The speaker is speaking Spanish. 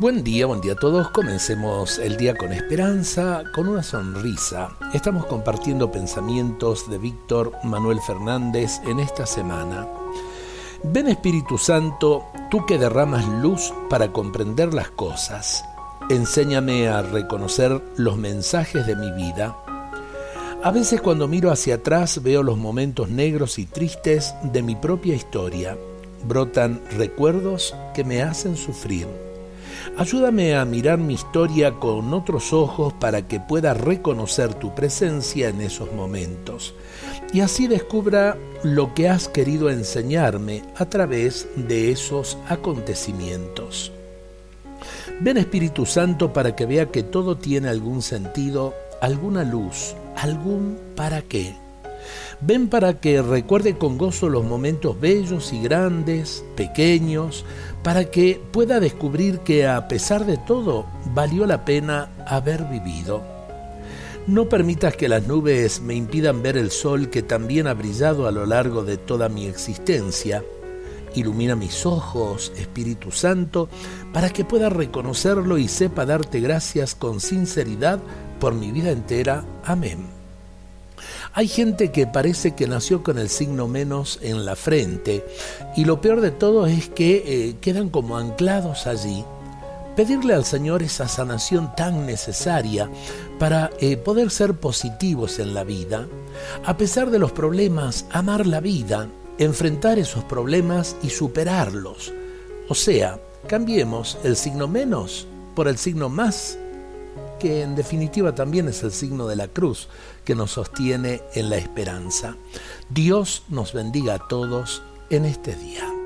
Buen día, buen día a todos. Comencemos el día con esperanza, con una sonrisa. Estamos compartiendo pensamientos de Víctor Manuel Fernández en esta semana. Ven Espíritu Santo, tú que derramas luz para comprender las cosas. Enséñame a reconocer los mensajes de mi vida. A veces cuando miro hacia atrás veo los momentos negros y tristes de mi propia historia. Brotan recuerdos que me hacen sufrir Ayúdame a mirar mi historia con otros ojos para que pueda reconocer tu presencia en esos momentos y así descubra lo que has querido enseñarme a través de esos acontecimientos. Ven Espíritu Santo para que vea que todo tiene algún sentido, alguna luz, algún para qué. Ven para que recuerde con gozo los momentos bellos y grandes, pequeños, para que pueda descubrir que a pesar de todo valió la pena haber vivido. No permitas que las nubes me impidan ver el sol que también ha brillado a lo largo de toda mi existencia. Ilumina mis ojos, Espíritu Santo, para que pueda reconocerlo y sepa darte gracias con sinceridad por mi vida entera. Amén. Hay gente que parece que nació con el signo menos en la frente y lo peor de todo es que eh, quedan como anclados allí. Pedirle al Señor esa sanación tan necesaria para eh, poder ser positivos en la vida, a pesar de los problemas, amar la vida, enfrentar esos problemas y superarlos. O sea, cambiemos el signo menos por el signo más que en definitiva también es el signo de la cruz que nos sostiene en la esperanza. Dios nos bendiga a todos en este día.